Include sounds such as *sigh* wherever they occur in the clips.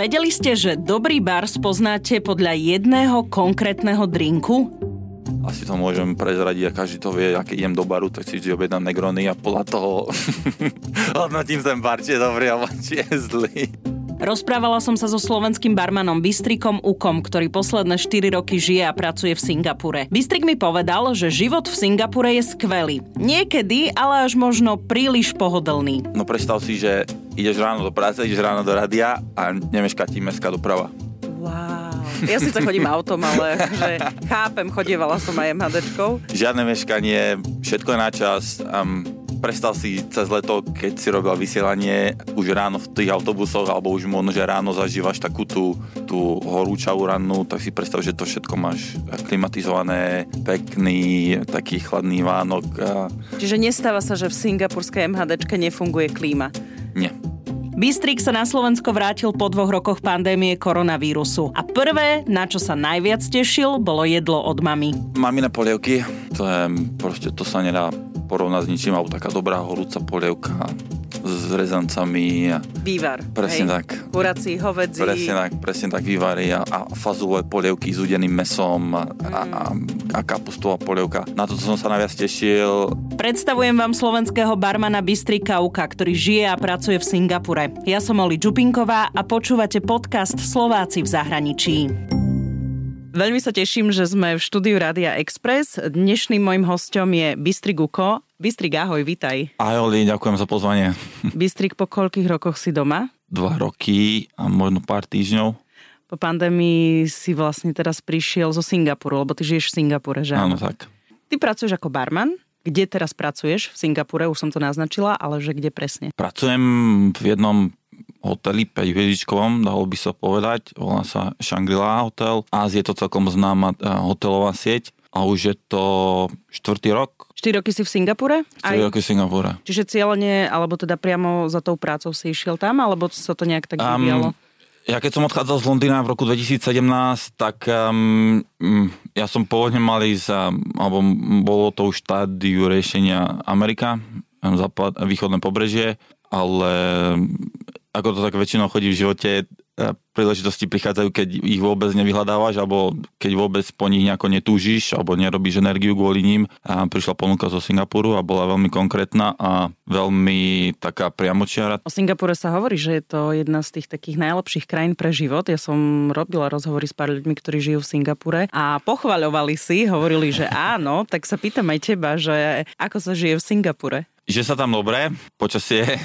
Vedeli ste, že dobrý bar spoznáte podľa jedného konkrétneho drinku? Asi to môžem prezradiť a každý to vie, keď idem do baru, tak si vždy objednám Negrony a podľa toho *laughs* hodnotím ten bar, či je dobrý alebo či je zlý. Rozprávala som sa so slovenským barmanom Bystrikom Ukom, ktorý posledné 4 roky žije a pracuje v Singapure. Bystrik mi povedal, že život v Singapure je skvelý. Niekedy, ale až možno príliš pohodlný. No predstav si, že ideš ráno do práce, ideš ráno do radia a nemešká ti mestská doprava. Wow. Ja síce chodím autom, ale že chápem, chodievala som aj MHDčkou. Žiadne meškanie, všetko je na čas. Um, prestal si cez leto, keď si robil vysielanie už ráno v tých autobusoch, alebo už možno, že ráno zažívaš takú tú, tú horúčavú rannú, tak si predstav, že to všetko máš klimatizované, pekný, taký chladný Vánok. A... Čiže nestáva sa, že v singapurskej MHDčke nefunguje klíma? Nie. Bystrik sa na Slovensko vrátil po dvoch rokoch pandémie koronavírusu. A prvé, na čo sa najviac tešil, bolo jedlo od mamy. Mamine polievky, to je proste, to sa nedá porovnať s ničím, alebo taká dobrá horúca polievka s rezancami. A Vývar. Presne hej. tak. Kurací, hovedzí. Presne tak, presne tak vývary a, a fazové polievky s udeným mesom a, a, a, a kapustová polievka. Na to som sa najviac tešil. Predstavujem vám slovenského barmana Bystrika Uka, ktorý žije a pracuje v Singapure. Ja som Oli Čupinková a počúvate podcast Slováci v zahraničí. Veľmi sa teším, že sme v štúdiu Rádia Express. Dnešným mojim hostom je Bystrik Uko. Bystrik, ahoj, vitaj. Ahoj, ďakujem za pozvanie. *laughs* Bystrik, po koľkých rokoch si doma? Dva roky a možno pár týždňov. Po pandémii si vlastne teraz prišiel zo Singapuru, lebo ty žiješ v Singapure, že Áno, tak. Ty pracuješ ako barman. Kde teraz pracuješ? V Singapure, už som to naznačila, ale že kde presne? Pracujem v jednom hoteli 5 hviezdičkovom, dalo by sa povedať. Volá sa Shangri-La Hotel. A je to celkom známa eh, hotelová sieť. A už je to štvrtý rok. 4 roky si v Singapure? 4 roky v Singapúre. Čiže cieľene, alebo teda priamo za tou prácou si išiel tam, alebo sa to nejak tak vyvíjalo? Um, ja keď som odchádzal z Londýna v roku 2017, tak um, ja som pôvodne mal ísť, alebo bolo to už štádiu riešenia Amerika, západ, východné pobrežie, ale ako to tak väčšinou chodí v živote, e, príležitosti prichádzajú, keď ich vôbec nevyhľadávaš, alebo keď vôbec po nich nejako netúžiš, alebo nerobíš energiu kvôli ním. A prišla ponuka zo Singapuru a bola veľmi konkrétna a veľmi taká priamočiara. O Singapure sa hovorí, že je to jedna z tých takých najlepších krajín pre život. Ja som robila rozhovory s pár ľuďmi, ktorí žijú v Singapure a pochvaľovali si, hovorili, že áno, tak sa pýtam aj teba, že ako sa žije v Singapure že sa tam dobre, počasie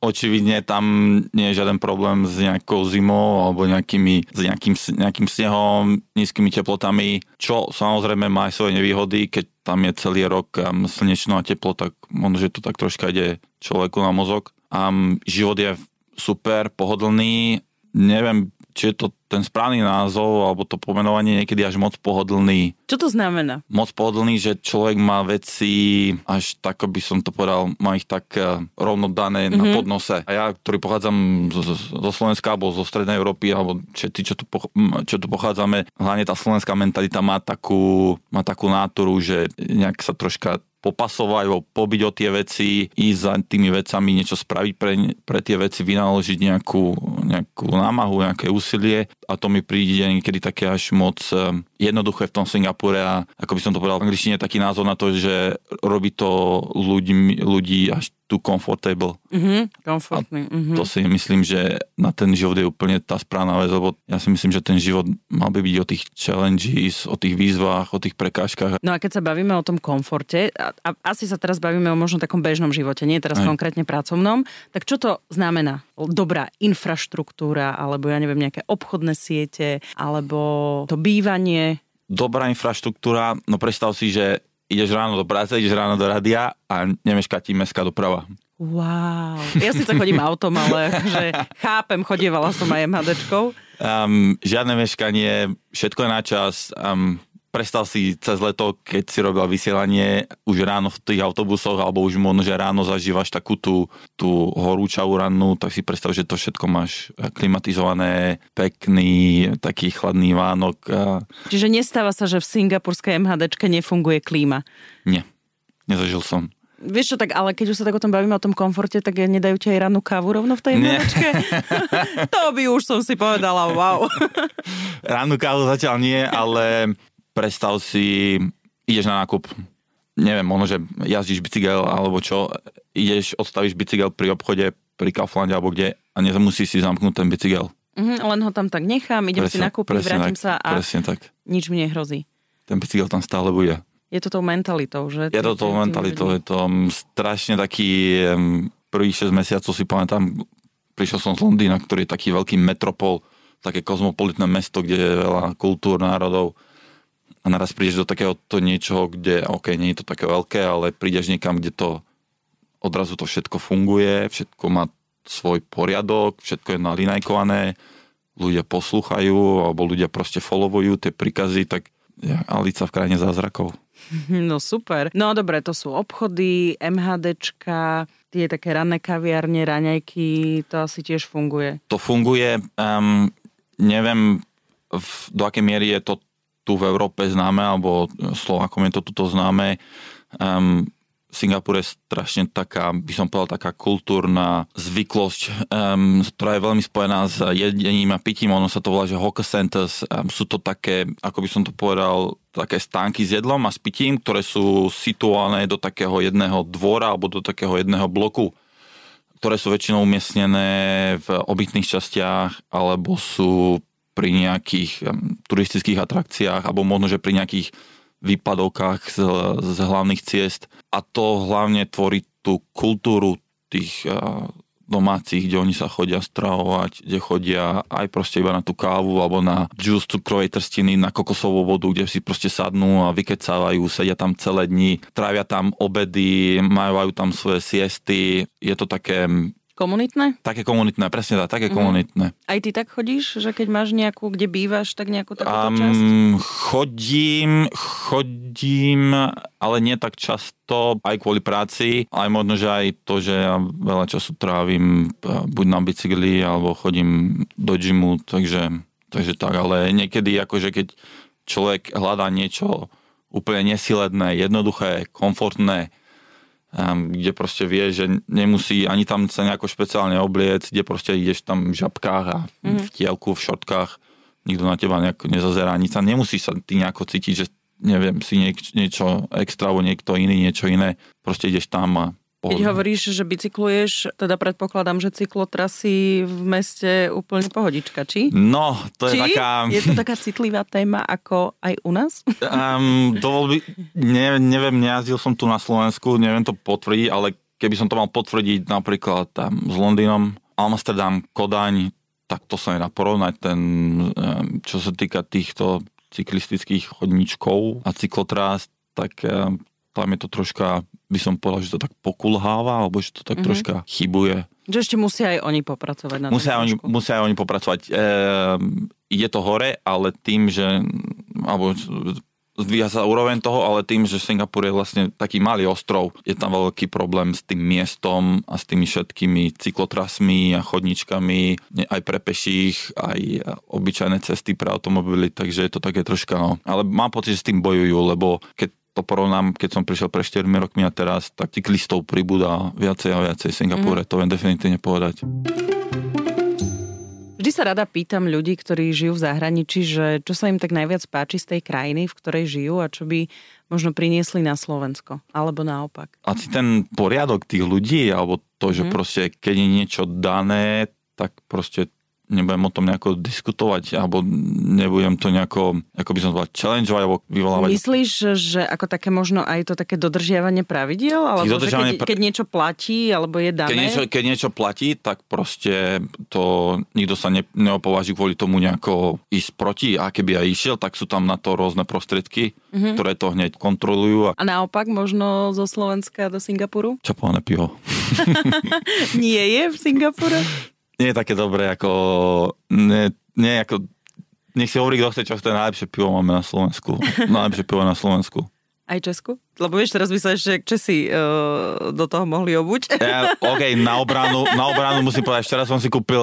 očividne tam nie je žiaden problém s nejakou zimou alebo nejakými, s nejakým, nejakým snehom, nízkymi teplotami, čo samozrejme má aj svoje nevýhody, keď tam je celý rok um, slnečno a teplo, tak možno, že to tak troška ide človeku na mozog. A um, život je super, pohodlný, neviem, či je to ten správny názov alebo to pomenovanie niekedy až moc pohodlný. Čo to znamená? Moc pohodlný, že človek má veci až tak, by som to povedal, má ich tak eh, rovno dané mm-hmm. na mhm. podnose. A ja, ktorý pochádzam zo, zo Slovenska alebo zo Strednej Európy, alebo všetci, čo tu, čo tu pochádzame, hlavne tá slovenská mentalita má takú, má takú náturu, že nejak sa troška popasovať, pobiť o tie veci, ísť za tými vecami, niečo spraviť pre, pre tie veci, vynaložiť nejakú, nejakú námahu, nejaké úsilie. A to mi príde niekedy také až moc eh, jednoduché v tom Singapure a ako by som to povedal v angličtine taký názor na to, že robí to ľudí, ľudí až tu comfortable. Mm-hmm, komfortný. Mm-hmm. To si myslím, že na ten život je úplne tá správna vec, lebo ja si myslím, že ten život mal by byť o tých challenges, o tých výzvach, o tých prekážkach. No a keď sa bavíme o tom komforte, a, a asi sa teraz bavíme o možno takom bežnom živote, nie teraz Aj. konkrétne pracovnom, tak čo to znamená? Dobrá infraštruktúra, alebo ja neviem, nejaké obchodné siete, alebo to bývanie? Dobrá infraštruktúra, no predstav si, že ideš ráno do práce, ideš ráno do radia a nemešká ti mestská doprava. Wow. Ja síce chodím autom, ale že chápem, chodievala som aj MHDčkou. Um, žiadne meškanie, všetko je na čas. Um, prestal si cez leto, keď si robil vysielanie už ráno v tých autobusoch, alebo už možno, že ráno zažívaš takú tú, tú horúčavú rannú, tak si predstav, že to všetko máš klimatizované, pekný, taký chladný Vánok. Čiže nestáva sa, že v singapurskej MHDčke nefunguje klíma? Nie, nezažil som. Vieš čo, tak ale keď už sa tak o tom bavíme, o tom komforte, tak nedajú ti aj rannú kávu rovno v tej mliečke? *laughs* to by už som si povedala, wow. rannú kávu zatiaľ nie, ale predstav si, ideš na nákup, neviem, možno, že jazdíš bicykel alebo čo, ideš, odstavíš bicykel pri obchode, pri Kauflande alebo kde a nemusíš si zamknúť ten bicykel. Mm, len ho tam tak nechám, idem presne, si nakúpiť, vrátim tak, sa a presne tak. nič mi nehrozí. Ten bicykel tam stále bude je to tou mentalitou, že? Je to tou mentalitou, je to mm, strašne taký, prvých 6 mesiacov si pamätám, prišiel som z Londýna, ktorý je taký veľký metropol, také kozmopolitné mesto, kde je veľa kultúr, národov a naraz prídeš do takého to niečoho, kde, ok, nie je to také veľké, ale prídeš niekam, kde to odrazu to všetko funguje, všetko má svoj poriadok, všetko je nalinajkované, ľudia poslúchajú, alebo ľudia proste followujú tie príkazy, tak ja, Alica v krajine zázrakov. *laughs* No super. No dobre, to sú obchody, MHDčka, tie také ranné kaviarne, raňajky, to asi tiež funguje. To funguje, um, neviem v, do akej miery je to tu v Európe známe, alebo Slovákom je to tuto známe. Um, Singapur je strašne taká, by som povedal, taká kultúrna zvyklosť, um, ktorá je veľmi spojená s jedením a pitím. Ono sa to volá, že hawker centers. Um, sú to také, ako by som to povedal, také stánky s jedlom a s pitím, ktoré sú situované do takého jedného dvora alebo do takého jedného bloku ktoré sú väčšinou umiestnené v obytných častiach alebo sú pri nejakých turistických atrakciách alebo možno, že pri nejakých výpadovkách z, z hlavných ciest a to hlavne tvorí tú kultúru tých domácich, kde oni sa chodia stravovať, kde chodia aj proste iba na tú kávu alebo na juice cukrovej trstiny, na kokosovú vodu, kde si proste sadnú a vykecávajú, sedia tam celé dni, trávia tam obedy, majú tam svoje siesty. Je to také Komunitné? Také komunitné, presne tak, také mm. komunitné. Aj ty tak chodíš, že keď máš nejakú, kde bývaš, tak nejakú takúto um, časť? Chodím, chodím, ale nie tak často, aj kvôli práci, aj možno, že aj to, že ja veľa času trávim buď na bicykli, alebo chodím do gymu, takže, takže tak, ale niekedy akože keď človek hľadá niečo úplne nesiledné, jednoduché, komfortné, kde proste vie, že nemusí ani tam sa nejako špeciálne obliec, kde proste ideš tam v žabkách a mm-hmm. v tielku, v šortkách, nikto na teba nejako nezazerá, nic sa nemusí sa ty nejako cítiť, že neviem, si niek- niečo extra, alebo niekto iný, niečo iné, proste ideš tam a pohodlne. Keď hovoríš, že bicykluješ, teda predpokladám, že cyklotrasy v meste úplne pohodička, či? No, to či? je taká... Je to taká citlivá téma ako aj u nás? Um, by... Ne, neviem, nejazdil som tu na Slovensku, neviem to potvrdiť, ale keby som to mal potvrdiť napríklad tam s Londýnom, Amsterdam, Kodaň, tak to sa nedá porovnať. Ten, čo sa týka týchto cyklistických chodníčkov a cyklotrás, tak tam je to troška, by som povedal, že to tak pokulháva, alebo že to tak mm-hmm. troška chybuje. Že ešte musia aj oni popracovať na musia oni, musia aj oni popracovať. E, ide to hore, ale tým, že alebo zdvíha sa úroveň toho, ale tým, že Singapur je vlastne taký malý ostrov, je tam veľký problém s tým miestom a s tými všetkými cyklotrasmi a chodničkami, aj pre peších, aj obyčajné cesty pre automobily, takže je to také troška, no. Ale mám pocit, že s tým bojujú, lebo keď to porovnám, keď som prišiel pre 4 rokmi a teraz, tak cyklistov pribúda viacej a viacej v Singapúre, mm. to viem definitívne povedať. Vždy sa rada pýtam ľudí, ktorí žijú v zahraničí, že čo sa im tak najviac páči z tej krajiny, v ktorej žijú a čo by možno priniesli na Slovensko, alebo naopak. Asi ten poriadok tých ľudí, alebo to, že mm. proste keď je niečo dané, tak proste nebudem o tom nejako diskutovať, alebo nebudem to nejako, ako by som to challengeovať, alebo vyvolávať. Myslíš, že ako také možno aj to také dodržiavanie pravidiel? Alebo dodržiavanie že keď, keď niečo platí, alebo je dané? Keď niečo, keď niečo platí, tak proste to nikto sa ne, neopováži kvôli tomu nejako ísť proti. A keby aj išiel, tak sú tam na to rôzne prostriedky, mm-hmm. ktoré to hneď kontrolujú. A... a naopak možno zo Slovenska do Singapuru? Čapované pivo. *laughs* Nie je v Singapure? *laughs* nie je také dobré ako... Nie, nie ako nech si hovorí, kto chce, čo chce, najlepšie pivo máme na Slovensku. Najlepšie pivo na Slovensku. Aj Česku? Lebo vieš, teraz myslíš, že Česi uh, do toho mohli obuť. Ja, OK, na obranu, na obranu musím povedať, včera som si kúpil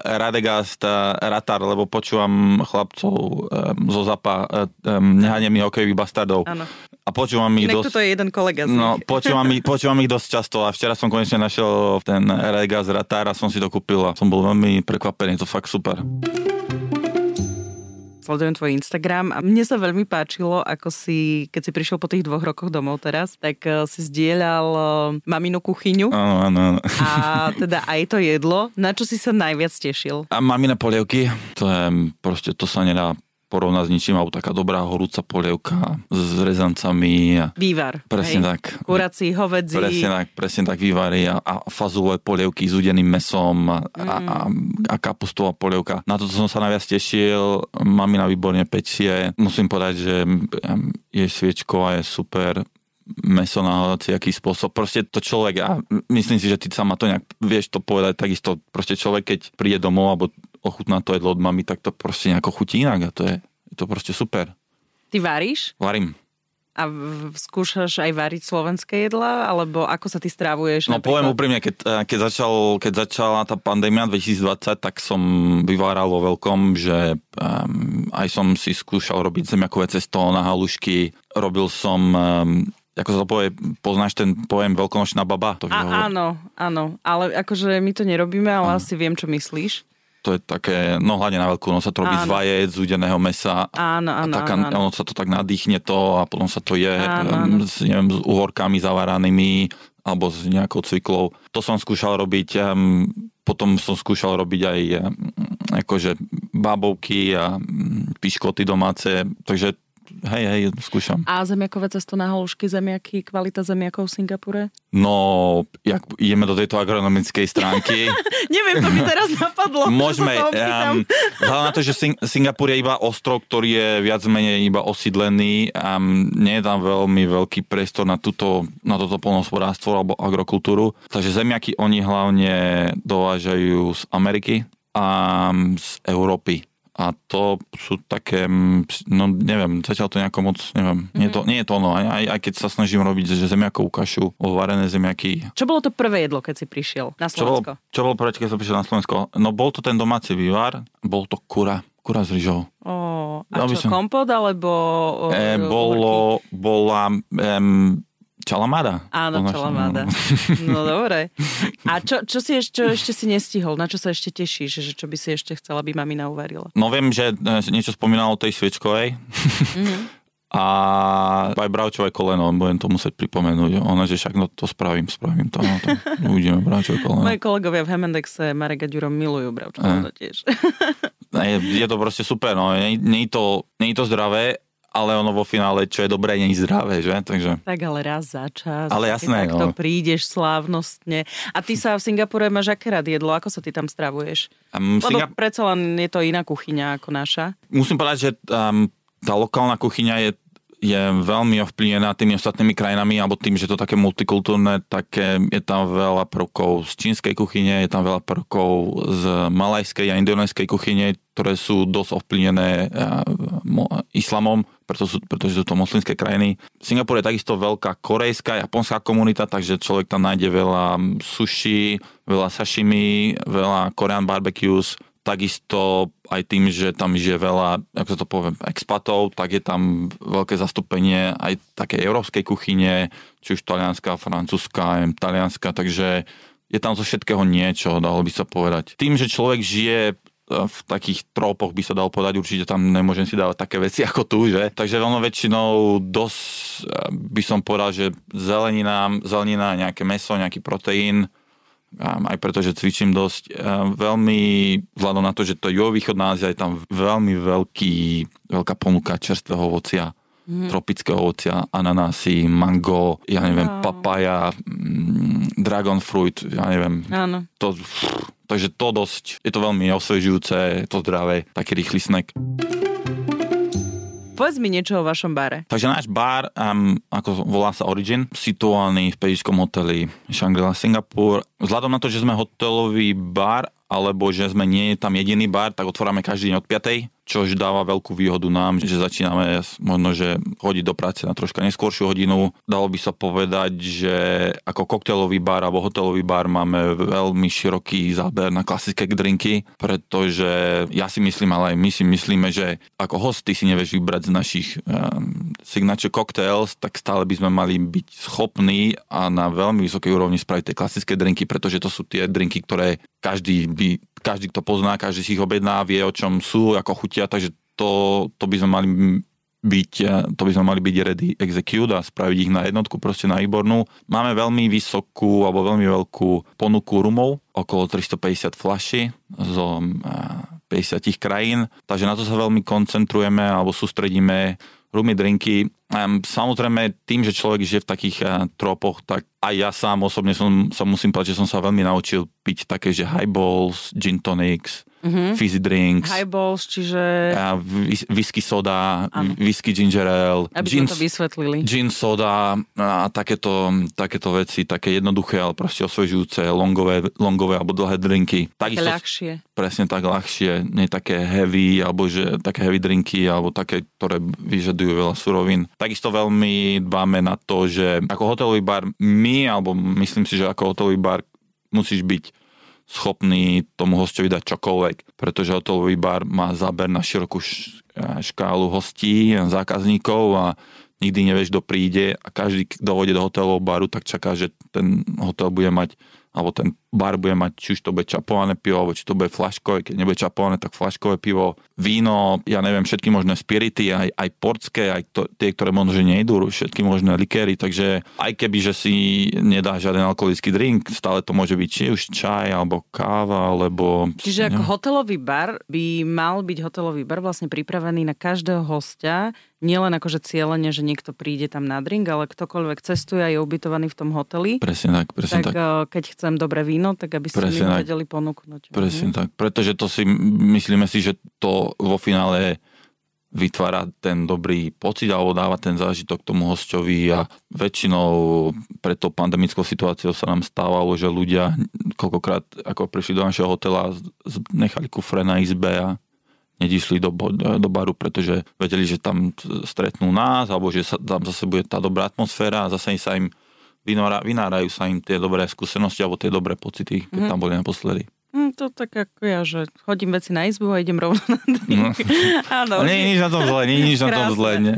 Radegast uh, Ratar, lebo počúvam chlapcov um, zo Zapa, um, nehania mi hokejových bastardov. Áno. A počúvam ich Inak dosť... toto je jeden kolega z No, nich. *laughs* počúvam ich, počúvam ich dosť často a včera som konečne našiel ten Rega z Ratára, som si to kúpil a som bol veľmi prekvapený, to fakt super. Sledujem tvoj Instagram a mne sa veľmi páčilo, ako si, keď si prišiel po tých dvoch rokoch domov teraz, tak eh, si zdieľal eh, maminu kuchyňu Áno, áno, áno. a teda aj to jedlo. Na čo si sa najviac tešil? A mamine polievky, to je proste, to sa nedá porovnať s ničím, alebo taká dobrá horúca polievka s rezancami a Vývar. presne hej? tak. Kurací, hovedzí. Presne tak, presne tak vyvarí a, a fazulové polievky s udeným mesom a, a, a, a kapustová polievka. Na toto som sa najviac tešil. Mamina výborne pečie. Musím povedať, že mm, jej sviečková je super meso na aký spôsob. Proste to človek, a myslím si, že ty sama to nejak vieš to povedať takisto. Proste človek, keď príde domov alebo ochutná to jedlo od mami, tak to proste nejako chutí inak a to je, je to proste super. Ty varíš? Varím. A v- skúšaš aj variť slovenské jedla? Alebo ako sa ty strávuješ? No poviem úprimne, keď, eh, keď, začal, keď začala tá pandémia 2020, tak som vyváral vo veľkom, že um, aj som si skúšal robiť zemiakové cesto na halušky. Robil som, um, ako sa to povie, poznáš ten pojem veľkonočná baba? To A, áno, áno. Ale akože my to nerobíme, ale asi viem, čo myslíš. To je také, no hlavne na veľkú noc sa to robí z Áno. vajec, z udeného mesa. Áno, a áno, taká, áno, áno. ono sa to tak nadýchne to a potom sa to je Áno, áno. s, neviem, s uhorkami zavaranými alebo s nejakou cviklou. To som skúšal robiť, um, potom som skúšal robiť aj um, akože bábovky a um, piškoty domáce, takže hej, hej, skúšam. A zemiakové cesto na halušky, zemiaky, kvalita zemiakov v Singapure? No, jak ideme do tejto agronomickej stránky, *laughs* Neviem, to mi teraz *laughs* napadlo. Môžeme, um, vzhľadom na to, že Sing- Singapur je iba ostrov, ktorý je viac menej iba osídlený, um, nie je tam veľmi veľký priestor na, túto, na toto polnohospodárstvo alebo agrokultúru, takže zemiaky oni hlavne dovážajú z Ameriky a z Európy. A to sú také, mm, no neviem, zatiaľ to nejako moc, neviem, nie, je to, nie je to ono, aj, aj, keď sa snažím robiť, že zemiakovú kašu, varené zemiaky, Čo bolo to prvé jedlo, keď si prišiel na čo bolo, Slovensko? čo bolo prvé, keď som prišiel na Slovensko? No bol to ten domáci vývar, bol to kura, kura s rýžou. Ó, a čo, som- kompot alebo... o, E, bolo, bola em, čalamada. Áno, Po našom- čalamáda. *laughs* No dobre. A čo, čo, si ešte, čo ešte si nestihol? Na čo sa ešte tešíš? Že čo by si ešte chcela, aby mamina uvarila? No viem, že e, niečo spomínal o tej sviečkovej. Mhm. *laughs* A aj bravčové koleno, budem to musieť pripomenúť. Ona, že však no to spravím, spravím to. No, to *laughs* uvidíme bravčové koleno. Moji kolegovia v Hemendexe Marek a Ďuro milujú bravčové Aha. tiež. Je, je to proste super, no. Je to, nie to zdravé, ale ono vo finále, čo je dobré, je zdravé, že? Takže... Tak ale raz za čas. Ale keď jasné, Takto no. prídeš slávnostne. A ty sa v Singapure máš aké rád jedlo? Ako sa ty tam stravuješ? Um, Lebo Singa- predsa len je to iná kuchyňa ako naša. musím povedať, že um, tá lokálna kuchyňa je, je veľmi ovplyvnená tými ostatnými krajinami, alebo tým, že to také multikultúrne, také je tam veľa prvkov z čínskej kuchyne, je tam veľa prvkov z malajskej a indonéskej kuchyne, ktoré sú dosť ovplyvnené mo- islamom, preto sú, pretože sú to moslimské krajiny. Singapur je takisto veľká korejská, japonská komunita, takže človek tam nájde veľa sushi, veľa sashimi, veľa korean barbecues, takisto aj tým, že tam žije veľa, ako sa to poviem, expatov, tak je tam veľké zastúpenie aj také európskej kuchyne, či už talianská, francúzska, aj talianska, takže je tam zo všetkého niečo, dalo by sa povedať. Tým, že človek žije e, v takých tropoch by sa dalo povedať, určite tam nemôžem si dávať také *laughs* veci ako tu, že? Takže veľmi väčšinou dosť e, by som povedal, že zelenina, zelenina, nejaké meso, nejaký proteín, aj preto, že cvičím dosť. Veľmi, vzhľadom na to, že to je juhovýchodná Ázia, je tam veľmi veľký, veľká ponuka čerstvého ovocia, mm. tropického ovocia, ananásy, mango, ja neviem, Wow. papaja, mm, dragon fruit, ja neviem, Áno. to, takže to dosť, je to veľmi osvežujúce, je to zdravé, taký rýchly snack. Povedz mi niečo o vašom bare. Takže náš bar, um, ako volá sa Origin, situovaný v pežskom hoteli Shangri-La Singapur. Vzhľadom na to, že sme hotelový bar, alebo že sme nie je tam jediný bar, tak otvárame každý deň od 5. čož dáva veľkú výhodu nám, že začíname možno, že chodiť do práce na troška neskôršiu hodinu. Dalo by sa povedať, že ako koktejlový bar alebo hotelový bar máme veľmi široký záber na klasické drinky, pretože ja si myslím, ale aj my si myslíme, že ako host ty si nevieš vybrať z našich um, signature cocktails, tak stále by sme mali byť schopní a na veľmi vysokej úrovni spraviť tie klasické drinky, pretože to sú tie drinky, ktoré každý by každý, kto pozná, každý si ich objedná, vie, o čom sú, ako chutia, takže to, to by sme mali byť, to by sme mali byť ready execute a spraviť ich na jednotku, proste na výbornú. Máme veľmi vysokú alebo veľmi veľkú ponuku rumov, okolo 350 flaši zo 50 krajín, takže na to sa veľmi koncentrujeme alebo sústredíme rumy, drinky. Samozrejme, tým, že človek žije v takých tropoch, tak aj ja sám osobne som, sa musím povedať, že som sa veľmi naučil piť také, že highballs, gin tonics, mm-hmm. fizzy drinks. Highballs, čiže... A whisky soda, ano. whisky ginger ale. Aby gin, to vysvetlili. Gin soda a takéto, takéto veci, také jednoduché, ale proste osvežujúce, longové, longové alebo dlhé drinky. Takisto, také ľahšie. Presne tak ľahšie, nie také heavy, alebo že také heavy drinky, alebo také, ktoré vyžadujú veľa surovín. Takisto veľmi dbáme na to, že ako hotelový bar my, alebo myslím si, že ako hotelový bar musíš byť schopný tomu hostovi dať čokoľvek, pretože hotelový bar má záber na širokú škálu hostí, zákazníkov a nikdy nevieš, kto príde a každý, kto vode do hotelového baru, tak čaká, že ten hotel bude mať alebo ten bar bude mať, či už to bude čapované pivo, alebo či to bude flaškové, keď nebude čapované, tak flaškové pivo, víno, ja neviem, všetky možné spirity, aj, aj portské, aj to, tie, ktoré možno, že nejdú, všetky možné likéry, takže aj keby, že si nedá žiaden alkoholický drink, stále to môže byť či už čaj, alebo káva, alebo... Čiže ako hotelový bar by mal byť hotelový bar vlastne pripravený na každého hostia, nielen akože cieľene, že niekto príde tam na drink, ale ktokoľvek cestuje a je ubytovaný v tom hoteli. Presne tak, presne tak. tak. Eh, keď chcem dobré víno, tak aby ste mi vedeli ponúknuť. Presne mhm. tak, pretože to si myslíme si, že to vo finále vytvára ten dobrý pocit alebo dáva ten zážitok tomu hostovi a väčšinou pred tou pandemickou situáciou sa nám stávalo, že ľudia koľkokrát ako prišli do našeho hotela nechali kufre na izbe a nedišli do, do baru, pretože vedeli, že tam stretnú nás, alebo že sa, tam zase bude tá dobrá atmosféra a zase sa im vynára, vynárajú sa im tie dobré skúsenosti alebo tie dobré pocity, keď mm. tam boli naposledy. Mm, to tak ako ja, že hodím veci na izbu a idem rovno na drink. No. *laughs* Áno. Nie je nič na tom zle, nie je nič na tom zle. Nie.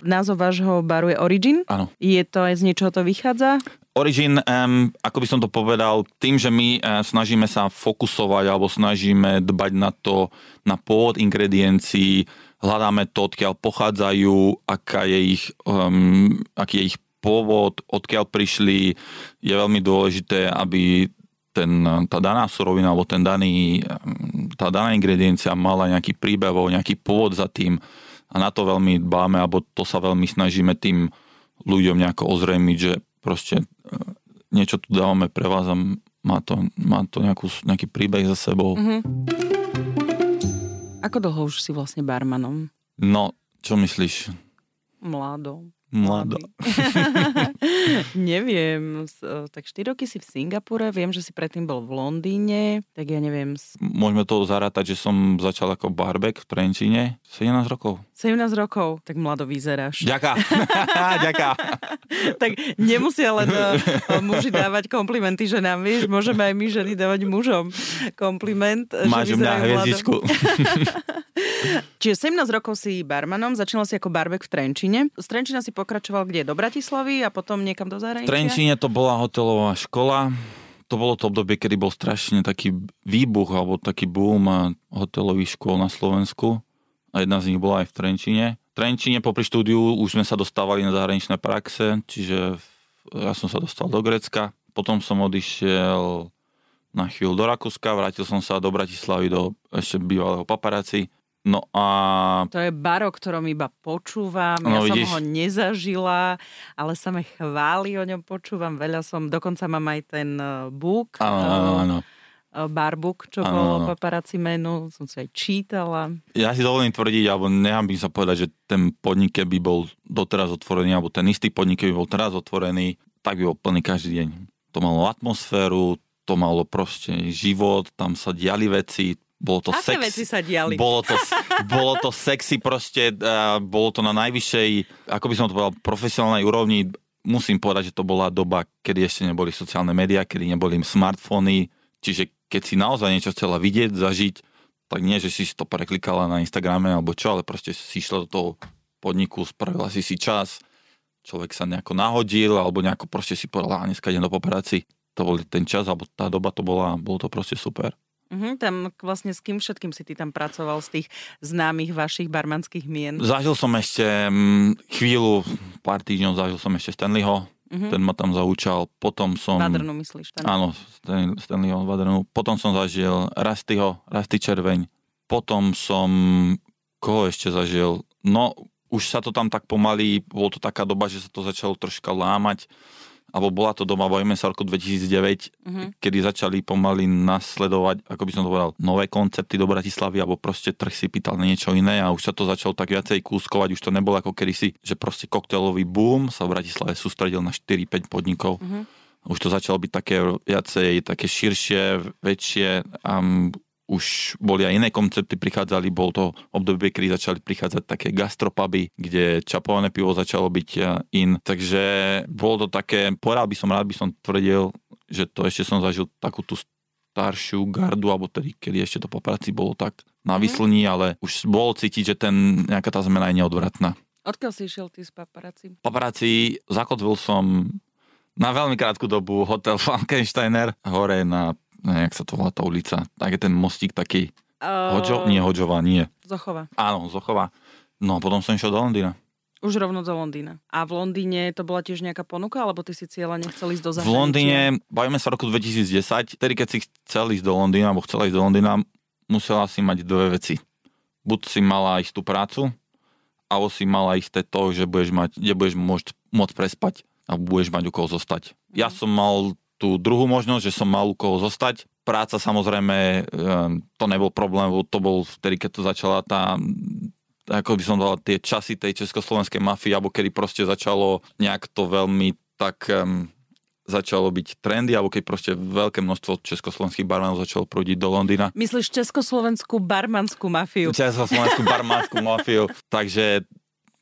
Názov vášho baru je Origin? Áno. Je to aj z niečoho to vychádza? Origin, um, ako by som to povedal, tým, že my uh, snažíme sa fokusovať alebo snažíme dbať na to, na pôvod ingrediencií, hľadáme to, odkiaľ pochádzajú, aká je ich, um, aký je ich pôvod, odkiaľ prišli, je veľmi dôležité, aby ten, tá daná surovina alebo ten daný, tá daná ingrediencia mala nejaký príbeh, nejaký pôvod za tým. A na to veľmi dbáme, alebo to sa veľmi snažíme tým ľuďom nejako ozrejmiť, že proste e, niečo tu dávame pre vás a má to, má to nejakú, nejaký príbeh za sebou. Mm-hmm. Ako dlho už si vlastne barmanom? No, čo myslíš? Mlado. Mladá. *laughs* neviem, tak 4 roky si v Singapure, viem, že si predtým bol v Londýne, tak ja neviem. Môžeme to zarátať, že som začal ako barbek v Trenčine, 17 rokov. 17 rokov, tak mlado vyzeráš. Ďaká, *laughs* ďaká. tak nemusia len uh, muži dávať komplimenty ženám, vieš, môžeme aj my ženy dávať mužom kompliment, Máš že mňa hviezdičku. *laughs* Čiže 17 rokov si barmanom, začínal si ako barbek v Trenčine. Z Trenčina si pokračoval kde? Do Bratislavy a potom niekam do zahraničia? V Trenčine to bola hotelová škola. To bolo to obdobie, kedy bol strašne taký výbuch alebo taký boom hotelových škôl na Slovensku. A jedna z nich bola aj v Trenčine. V Trenčine popri štúdiu už sme sa dostávali na zahraničné praxe, čiže ja som sa dostal do Grecka. Potom som odišiel na chvíľu do Rakúska, vrátil som sa do Bratislavy, do ešte bývalého paparáci. No a... To je bar, o ktorom iba počúvam, no, ja vidíš. som ho nezažila, ale sa mi chváli o ňom počúvam, veľa som, dokonca mám aj ten e, book. Áno, áno, áno. E, Barbook, čo ano, bolo paparazzi menu, som si aj čítala. Ja si dovolím tvrdiť, alebo nechám by sa povedať, že ten podnik, keby bol doteraz otvorený, alebo ten istý podnik, keby bol teraz otvorený, tak by bol plný každý deň. To malo atmosféru, to malo proste život, tam sa diali veci, bolo to Aké sex, veci sa diali? Bolo to, bolo to sexy proste, uh, bolo to na najvyššej, ako by som to povedal, profesionálnej úrovni. Musím povedať, že to bola doba, kedy ešte neboli sociálne médiá, kedy neboli smartfóny, čiže keď si naozaj niečo chcela vidieť, zažiť, tak nie, že si to preklikala na Instagrame alebo čo, ale proste si išla do toho podniku, spravila si si čas, človek sa nejako nahodil alebo nejako proste si povedala, a dneska idem do paparáci. To bol ten čas, alebo tá doba to bola, bolo to proste super. Uh-huh, tam vlastne s kým všetkým si ty tam pracoval z tých známych vašich barmanských mien? Zažil som ešte m, chvíľu, pár týždňov zažil som ešte Stanleyho, uh-huh. ten ma tam zaučal, potom som... Vadrnu myslíš? Ten? Áno, Stan, Stanleyho Vadrnu. Potom som zažil Rastyho, Rasty Červeň. Potom som... Koho ešte zažil? No, už sa to tam tak pomaly, bolo to taká doba, že sa to začalo troška lámať alebo bola to doba, bojíme sa roku 2009, uh-huh. kedy začali pomaly nasledovať, ako by som to povedal, nové koncepty do Bratislavy, alebo proste trh si pýtal na niečo iné a už sa to začalo tak viacej kúskovať, už to nebolo ako kedysi, že proste koktejlový boom sa v Bratislave sústredil na 4-5 podnikov. Uh-huh. Už to začalo byť také viacej, také širšie, väčšie a už boli aj iné koncepty prichádzali, bol to obdobie, kedy začali prichádzať také gastropuby, kde čapované pivo začalo byť eh, in, takže bolo to také, povedal by som rád, by som tvrdil, že to ešte som zažil takú tú staršiu gardu, alebo tedy, kedy ešte to po práci bolo tak na mhm. vyslní, ale už bolo cítiť, že ten, nejaká tá zmena je neodvratná. Odkiaľ si išiel ty z paparáci? Paparáci zakotvil som na veľmi krátku dobu hotel *laughs* Falkensteiner hore na jak sa to volá tá ulica, tak je ten mostík taký, uh, Hoďo, nie Hoďová, nie. Zochova. Áno, Zochova. No a potom som išiel do Londýna. Už rovno do Londýna. A v Londýne to bola tiež nejaká ponuka, alebo ty si cieľa nechcel ísť do zahraničia? V Londýne, bavíme sa roku 2010, tedy keď si chcel ísť do Londýna, alebo chcela ísť do Londýna, musela si mať dve veci. Buď si mala istú prácu, alebo si mala isté to, že budeš mať, kde budeš môcť, môcť prespať a budeš mať u koho zostať. Ja mhm. som mal tú druhú možnosť, že som mal u koho zostať. Práca samozrejme, ehm, to nebol problém, to bol vtedy, keď to začala tá ako by som dal tie časy tej československej mafie, alebo kedy proste začalo nejak to veľmi tak um, začalo byť trendy, alebo keď proste veľké množstvo československých barmanov začalo prúdiť do Londýna. Myslíš československú barmanskú mafiu? Československú barmanskú *laughs* mafiu. Takže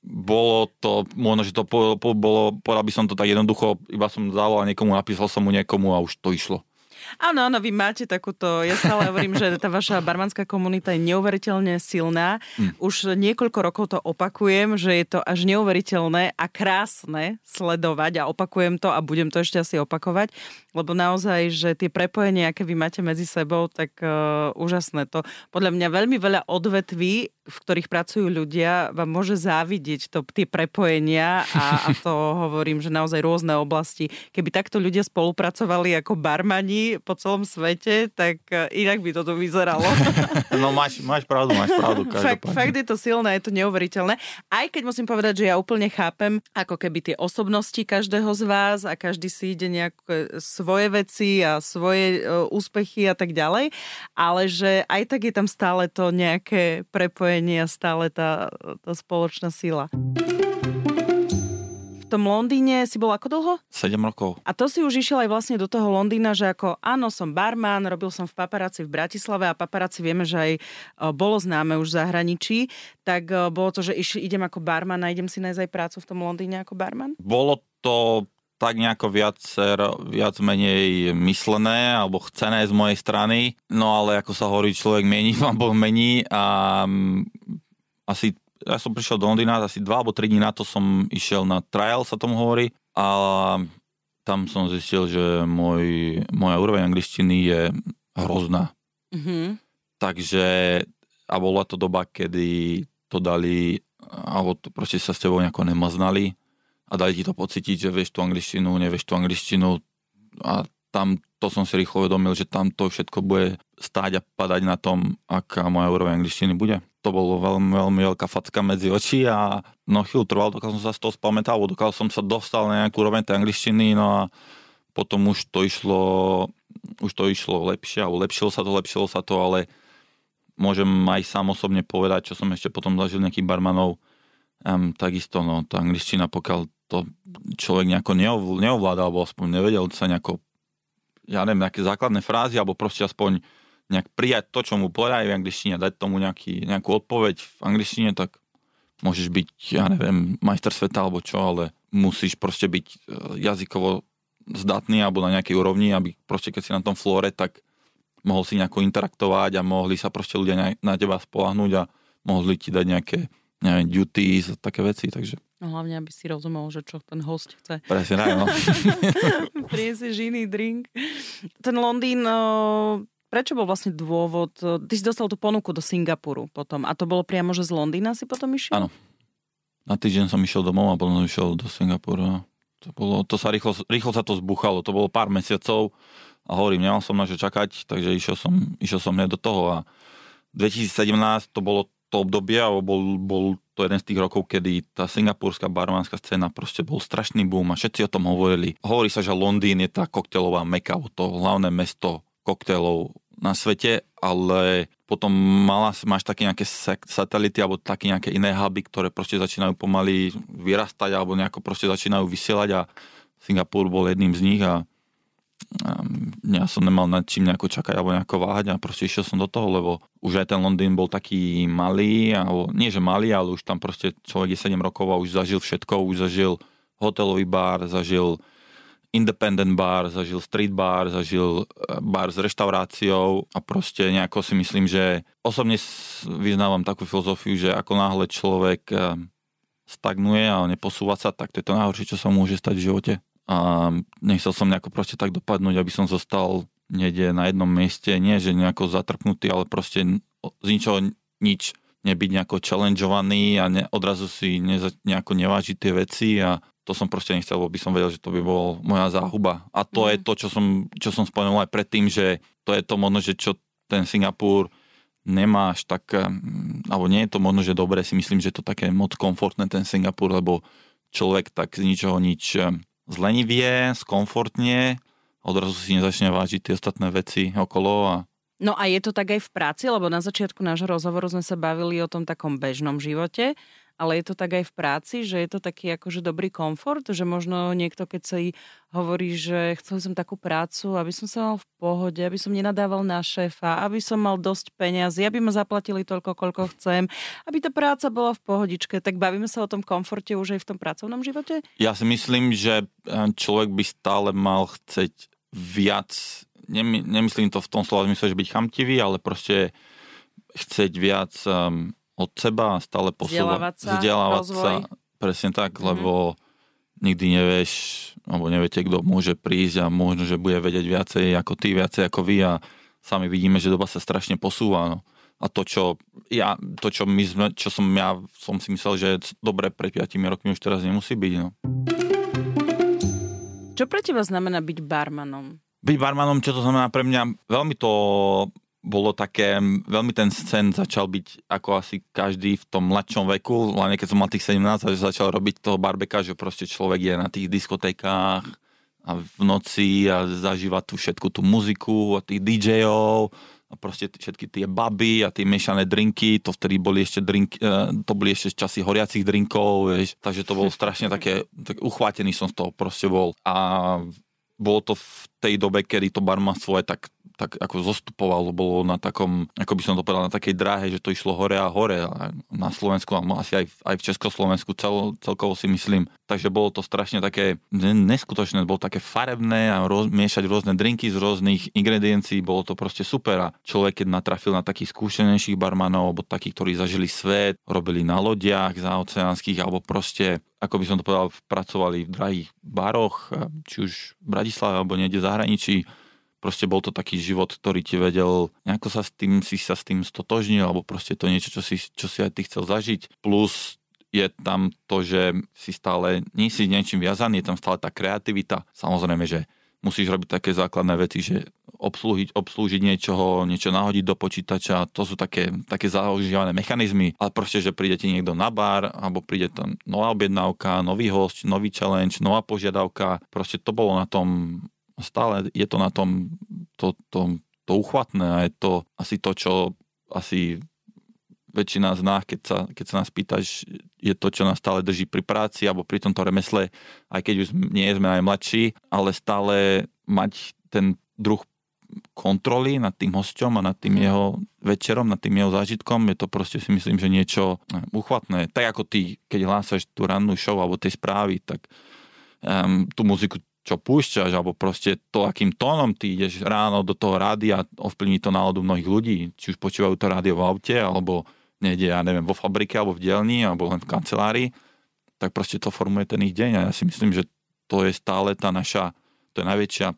bolo to, možno, že to po, po, bolo, povedal by som to tak jednoducho, iba som zavolal niekomu, napísal som mu niekomu a už to išlo. Áno, áno, vy máte takúto, ja stále hovorím, že tá vaša barmanská komunita je neuveriteľne silná. Mm. Už niekoľko rokov to opakujem, že je to až neuveriteľné a krásne sledovať a opakujem to a budem to ešte asi opakovať, lebo naozaj, že tie prepojenia, aké vy máte medzi sebou, tak uh, úžasné to. Podľa mňa veľmi veľa odvetví, v ktorých pracujú ľudia, vám môže závidieť to, tie prepojenia a, a *laughs* to hovorím, že naozaj rôzne oblasti. Keby takto ľudia spolupracovali ako barmani po celom svete, tak e, inak by toto vyzeralo. *laughs* No máš, máš pravdu, máš pravdu. Fakt, fakt je to silné, je to neuveriteľné. Aj keď musím povedať, že ja úplne chápem, ako keby tie osobnosti každého z vás a každý si ide nejaké svoje veci a svoje uh, úspechy a tak ďalej, ale že aj tak je tam stále to nejaké prepojenie a stále tá, tá spoločná sila tom Londýne si bol ako dlho? 7 rokov. A to si už išiel aj vlastne do toho Londýna, že ako áno, som barman, robil som v paparáci v Bratislave a paparáci vieme, že aj e, bolo známe už v zahraničí, tak e, bolo to, že iš, idem ako barman a idem si nájsť aj prácu v tom Londýne ako barman? Bolo to tak nejako viacer, viac menej myslené alebo chcené z mojej strany, no ale ako sa hovorí, človek mení *laughs* alebo mení a mm, asi ja som prišiel do Londýna, asi dva alebo tri dní na to som išiel na trial, sa tomu hovorí. A tam som zistil, že môj, moja úroveň angličtiny je hrozná. Mm-hmm. Takže, a bola to doba, kedy to dali, alebo to proste sa s tebou nejako nemaznali a dali ti to pocítiť, že vieš tú angličtinu, nevieš tú angličtinu. A tam to som si rýchlo uvedomil, že tam to všetko bude stáť a padať na tom, aká moja úroveň angličtiny bude. To bolo veľmi, veľmi veľká facka medzi oči a no chvíľu trvalo, dokiaľ som sa z toho spamätal, dokiaľ som sa dostal na nejakú úroveň tej angličtiny, no a potom už to išlo, už to išlo lepšie, alebo lepšilo sa to, lepšilo sa to, ale môžem aj sám osobne povedať, čo som ešte potom zažil nejakých barmanov, um, takisto no, tá angličtina, pokiaľ to človek nejako neovládal, alebo aspoň nevedel sa nejako, ja neviem, nejaké základné frázy, alebo proste aspoň nejak prijať to, čo mu povedajú v angličtine, dať tomu nejaký, nejakú odpoveď v angličtine, tak môžeš byť, ja neviem, majster sveta alebo čo, ale musíš proste byť e, jazykovo zdatný alebo na nejakej úrovni, aby proste keď si na tom flóre, tak mohol si nejako interaktovať a mohli sa proste ľudia na, teba spolahnúť a mohli ti dať nejaké neviem, duties a také veci, takže... No hlavne, aby si rozumel, že čo ten host chce. Presne tak, no. *laughs* Prinesieš iný drink. Ten Londýn, prečo bol vlastne dôvod? Ty si dostal tú ponuku do Singapuru potom a to bolo priamo, že z Londýna si potom išiel? Áno. Na týždeň som išiel domov a potom išiel do Singapuru. To, bolo, to sa rýchlo, rýchlo sa to zbuchalo, to bolo pár mesiacov a hovorím, nemal som na čo čakať, takže išiel som, išiel som do toho a 2017 to bolo to obdobie, alebo bol, bol to jeden z tých rokov, kedy tá singapúrska barmánska scéna proste bol strašný boom a všetci o tom hovorili. Hovorí sa, že Londýn je tá koktelová meka, to hlavné mesto koktelov na svete, ale potom mala, máš také nejaké satelity alebo také nejaké iné huby, ktoré proste začínajú pomaly vyrastať alebo nejako proste začínajú vysielať a Singapur bol jedným z nich a ja som nemal nad čím nejako čakať alebo nejako váhať a proste išiel som do toho, lebo už aj ten Londýn bol taký malý, alebo nie že malý, ale už tam proste človek je 7 rokov a už zažil všetko, už zažil hotelový bar, zažil independent bar, zažil street bar, zažil eh, bar s reštauráciou a proste nejako si myslím, že osobne vyznávam takú filozofiu, že ako náhle človek eh, stagnuje a neposúva sa, tak to je to najhoršie, čo sa môže stať v živote a nechcel som nejako proste tak dopadnúť, aby som zostal niekde na jednom mieste, nie že nejako zatrpnutý, ale proste z ničoho nič nebyť nejako challengeovaný a ne, odrazu si ne, nejako nevážiť tie veci a to som proste nechcel, lebo by som vedel, že to by bol moja záhuba. A to mm. je to, čo som, čo som spomenul aj predtým, že to je to možno, že čo ten Singapur nemáš tak, alebo nie je to možno, že dobre, si myslím, že to také moc komfortné ten Singapur, lebo človek tak z ničoho nič zlenivie, skomfortne, odrazu si nezačne vážiť tie ostatné veci okolo a No a je to tak aj v práci, lebo na začiatku nášho rozhovoru sme sa bavili o tom takom bežnom živote ale je to tak aj v práci, že je to taký akože dobrý komfort, že možno niekto, keď sa hovorí, že chcel som takú prácu, aby som sa mal v pohode, aby som nenadával na šéfa, aby som mal dosť peniazy, aby ma zaplatili toľko, koľko chcem, aby tá práca bola v pohodičke. Tak bavíme sa o tom komforte už aj v tom pracovnom živote? Ja si myslím, že eh, človek by stále mal chceť viac, nemyslím to v tom slova zmysle, že byť chamtivý, ale proste chceť viac um, od seba a stále posúvať, sa, vzdelávať sa. Presne tak, mm-hmm. lebo nikdy nevieš, alebo neviete, kto môže prísť a možno, že bude vedieť viacej ako ty, viacej ako vy a sami vidíme, že doba sa strašne posúva. No. A to, čo, ja, to, čo, my sme, čo som ja som si myslel, že je dobre pred 5 rokmi, už teraz nemusí byť. No. Čo pre teba znamená byť barmanom? Byť barmanom, čo to znamená pre mňa? Veľmi to bolo také, veľmi ten scén začal byť ako asi každý v tom mladšom veku, hlavne keď som mal tých 17 a začal robiť toho barbeka, že proste človek je na tých diskotékách a v noci a zažíva tu všetku tú muziku a tých DJov a proste všetky tie baby a tie miešané drinky, to vtedy boli ešte drink, e, to boli ešte časy horiacich drinkov, vieš, takže to bolo strašne také, tak uchvátený som z toho proste bol. A bolo to v tej dobe, kedy to barmanstvo je tak tak ako zostupovalo, bolo na takom, ako by som to povedal, na takej dráhe, že to išlo hore a hore na Slovensku, a asi aj, aj v Československu cel, celkovo si myslím. Takže bolo to strašne také neskutočné, bolo také farebné a roz, miešať rôzne drinky z rôznych ingrediencií, bolo to proste super a človek, keď natrafil na takých skúšenejších barmanov, alebo takých, ktorí zažili svet, robili na lodiach za oceánskych, alebo proste ako by som to povedal, pracovali v drahých baroch, či už v Bratislave alebo niekde v zahraničí, proste bol to taký život, ktorý ti vedel, nejako sa s tým, si sa s tým stotožnil, alebo proste to niečo, čo si, čo si aj ty chcel zažiť. Plus je tam to, že si stále, nie si niečím viazaný, je tam stále tá kreativita. Samozrejme, že musíš robiť také základné veci, že obslúžiť, obslúžiť niečoho, niečo nahodiť do počítača, to sú také, také zaužívané mechanizmy, ale proste, že príde ti niekto na bar, alebo príde tam nová objednávka, nový host, nový challenge, nová požiadavka, proste to bolo na tom stále je to na tom to, to, to uchvatné a je to asi to, čo asi väčšina z nás, keď sa, keď sa nás pýtaš, je to, čo nás stále drží pri práci alebo pri tomto remesle, aj keď už nie sme aj mladší, ale stále mať ten druh kontroly nad tým hosťom a nad tým mm. jeho večerom, nad tým jeho zážitkom, je to proste si myslím, že niečo uchvatné. Tak ako ty, keď hlásaš tú rannú show alebo tie správy, tak um, tú muziku čo púšťaš, alebo proste to, akým tónom ty ideš ráno do toho rádia, ovplyvní to náladu mnohých ľudí, či už počúvajú to rádio v aute, alebo niekde, ja neviem, vo fabrike, alebo v dielni, alebo len v kancelárii, tak proste to formuje ten ich deň. A ja si myslím, že to je stále tá naša, to je najväčšia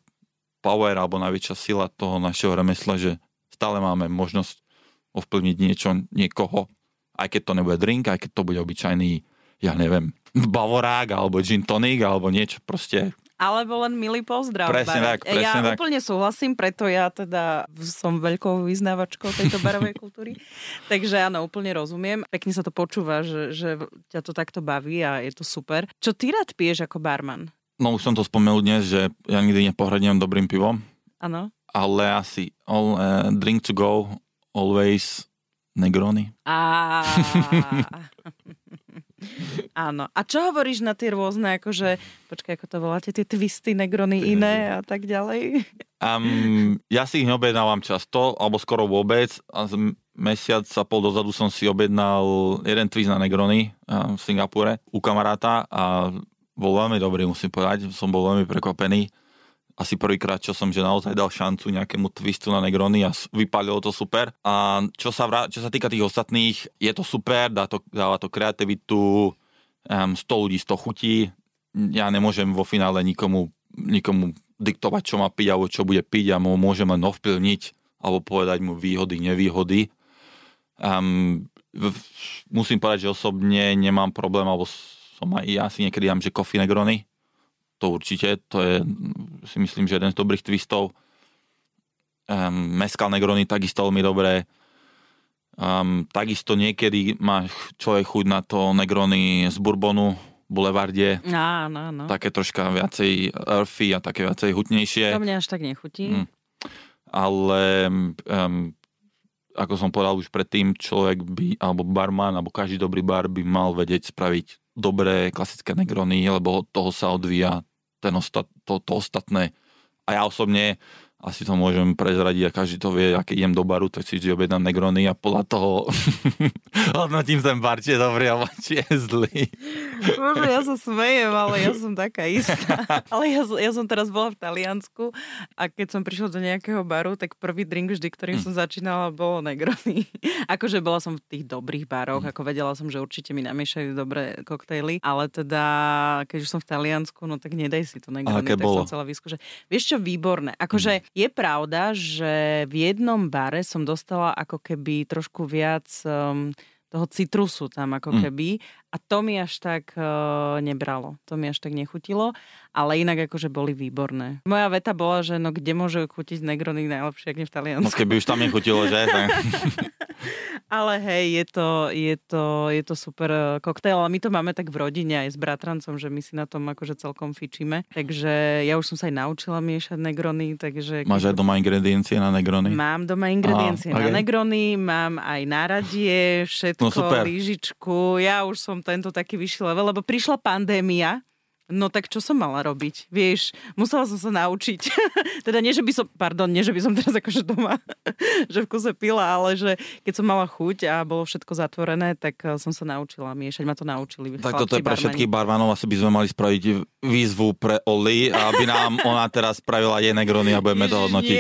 power alebo najväčšia sila toho našeho remesla, že stále máme možnosť ovplyvniť niečo, niekoho, aj keď to nebude drink, aj keď to bude obyčajný, ja neviem, bavorák, alebo gin tonic, alebo niečo proste alebo len milý pozdrav. Presne tak, presne ja tak. úplne súhlasím, preto ja teda som veľkou vyznávačkou tejto barovej *laughs* kultúry. Takže áno, úplne rozumiem. Pekne sa to počúva, že, že ťa to takto baví a je to super. Čo ty rád piješ ako barman? No už som to spomenul dnes, že ja nikdy nepohradnem dobrým pivom. Áno. Ale asi all, uh, drink to go, always Negroni. Á, *laughs* *laughs* Áno. A čo hovoríš na tie rôzne, akože, počkaj, ako to voláte, tie twisty, negrony iné a tak ďalej? Um, ja si ich neobjednávam často, alebo skoro vôbec. A z mesiac a pol dozadu som si objednal jeden twist na negrony v Singapúre u kamaráta a bol veľmi dobrý, musím povedať. Som bol veľmi prekvapený asi prvýkrát, čo som že naozaj dal šancu nejakému twistu na Negrony a vypálilo to super. A čo sa, vrá, čo sa týka tých ostatných, je to super, dá to, dáva to kreativitu, um, 100 ľudí, 100 chutí. Ja nemôžem vo finále nikomu, nikomu diktovať, čo má piť alebo čo bude piť a mu môžem len ovplyvniť alebo povedať mu výhody, nevýhody. Um, musím povedať, že osobne nemám problém, alebo som aj ja si niekedy dám, že coffee negrony, to určite, to je si myslím, že jeden z dobrých twistov. Um, Mescal Negrony takisto veľmi dobré. Um, takisto niekedy má človek chuť na to Negrony z Bourbonu, Boulevarde. Áno, áno. Také troška viacej earthy a také viacej hutnejšie. To mňa až tak nechutí. Mm. Ale um, ako som povedal už predtým, človek by, alebo barman, alebo každý dobrý bar by mal vedieť spraviť dobré klasické negrony, lebo od toho sa odvíja ten ostat, to, to ostatné. A ja osobne asi to môžem prezradiť a každý to vie, keď idem do baru, tak si vždy objednám Negrony a podľa toho *laughs* hodnotím ten bar, či je dobrý alebo či je zlý. Bože, ja sa smejem, ale ja som taká istá. *laughs* Ale ja, ja som teraz bola v Taliansku a keď som prišla do nejakého baru, tak prvý drink vždy, ktorým mm. som začínala, bolo Negrony. *laughs* akože bola som v tých dobrých baroch, mm. ako vedela som, že určite mi namiešajú dobré koktejly, ale teda keď už som v Taliansku, no tak nedaj si to Negrony, tak bolo? som chcela vyskúšať. Vieš čo, výborné. Akože mm je pravda, že v jednom bare som dostala ako keby trošku viac um, toho citrusu tam ako mm. keby a to mi až tak uh, nebralo. To mi až tak nechutilo, ale inak akože boli výborné. Moja veta bola, že no kde môže chutiť Negrony najlepšie, ak nie v Taliansku. No keby už tam nechutilo, že? *laughs* Ale hej, je to, je, to, je to super eh, koktejl, ale my to máme tak v rodine aj s bratrancom, že my si na tom akože celkom fičíme. Takže ja už som sa aj naučila miešať negrony, takže... Máš aj doma ingrediencie na negrony? Mám doma ingrediencie Aha, okay. na negrony, mám aj náradie, všetko, no lyžičku. Ja už som tento taký vyšší level, lebo prišla pandémia, No tak čo som mala robiť? Vieš, musela som sa naučiť. *laughs* teda nie, že by som, pardon, nie, že by som teraz akože doma, *laughs* že v kuse pila, ale že keď som mala chuť a bolo všetko zatvorené, tak eh, som sa naučila miešať. Ma to naučili. Tak toto je pre všetkých barmanov. Asi by sme mali spraviť výzvu pre Oli, aby nám *laughs* ona teraz spravila jej negrony a budeme to hodnotiť.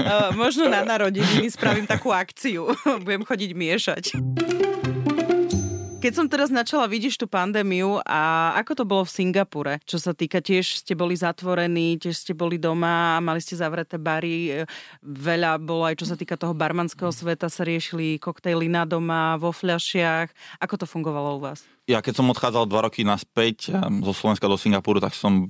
uh, možno na narodeniny spravím takú akciu. Budem chodiť miešať. Keď som teraz načala, vidíš tú pandémiu a ako to bolo v Singapure? Čo sa týka, tiež ste boli zatvorení, tiež ste boli doma, mali ste zavreté bary, veľa bolo aj čo sa týka toho barmanského sveta, sa riešili koktejly na doma, vo fľašiach. Ako to fungovalo u vás? Ja keď som odchádzal dva roky naspäť zo Slovenska do Singapuru, tak som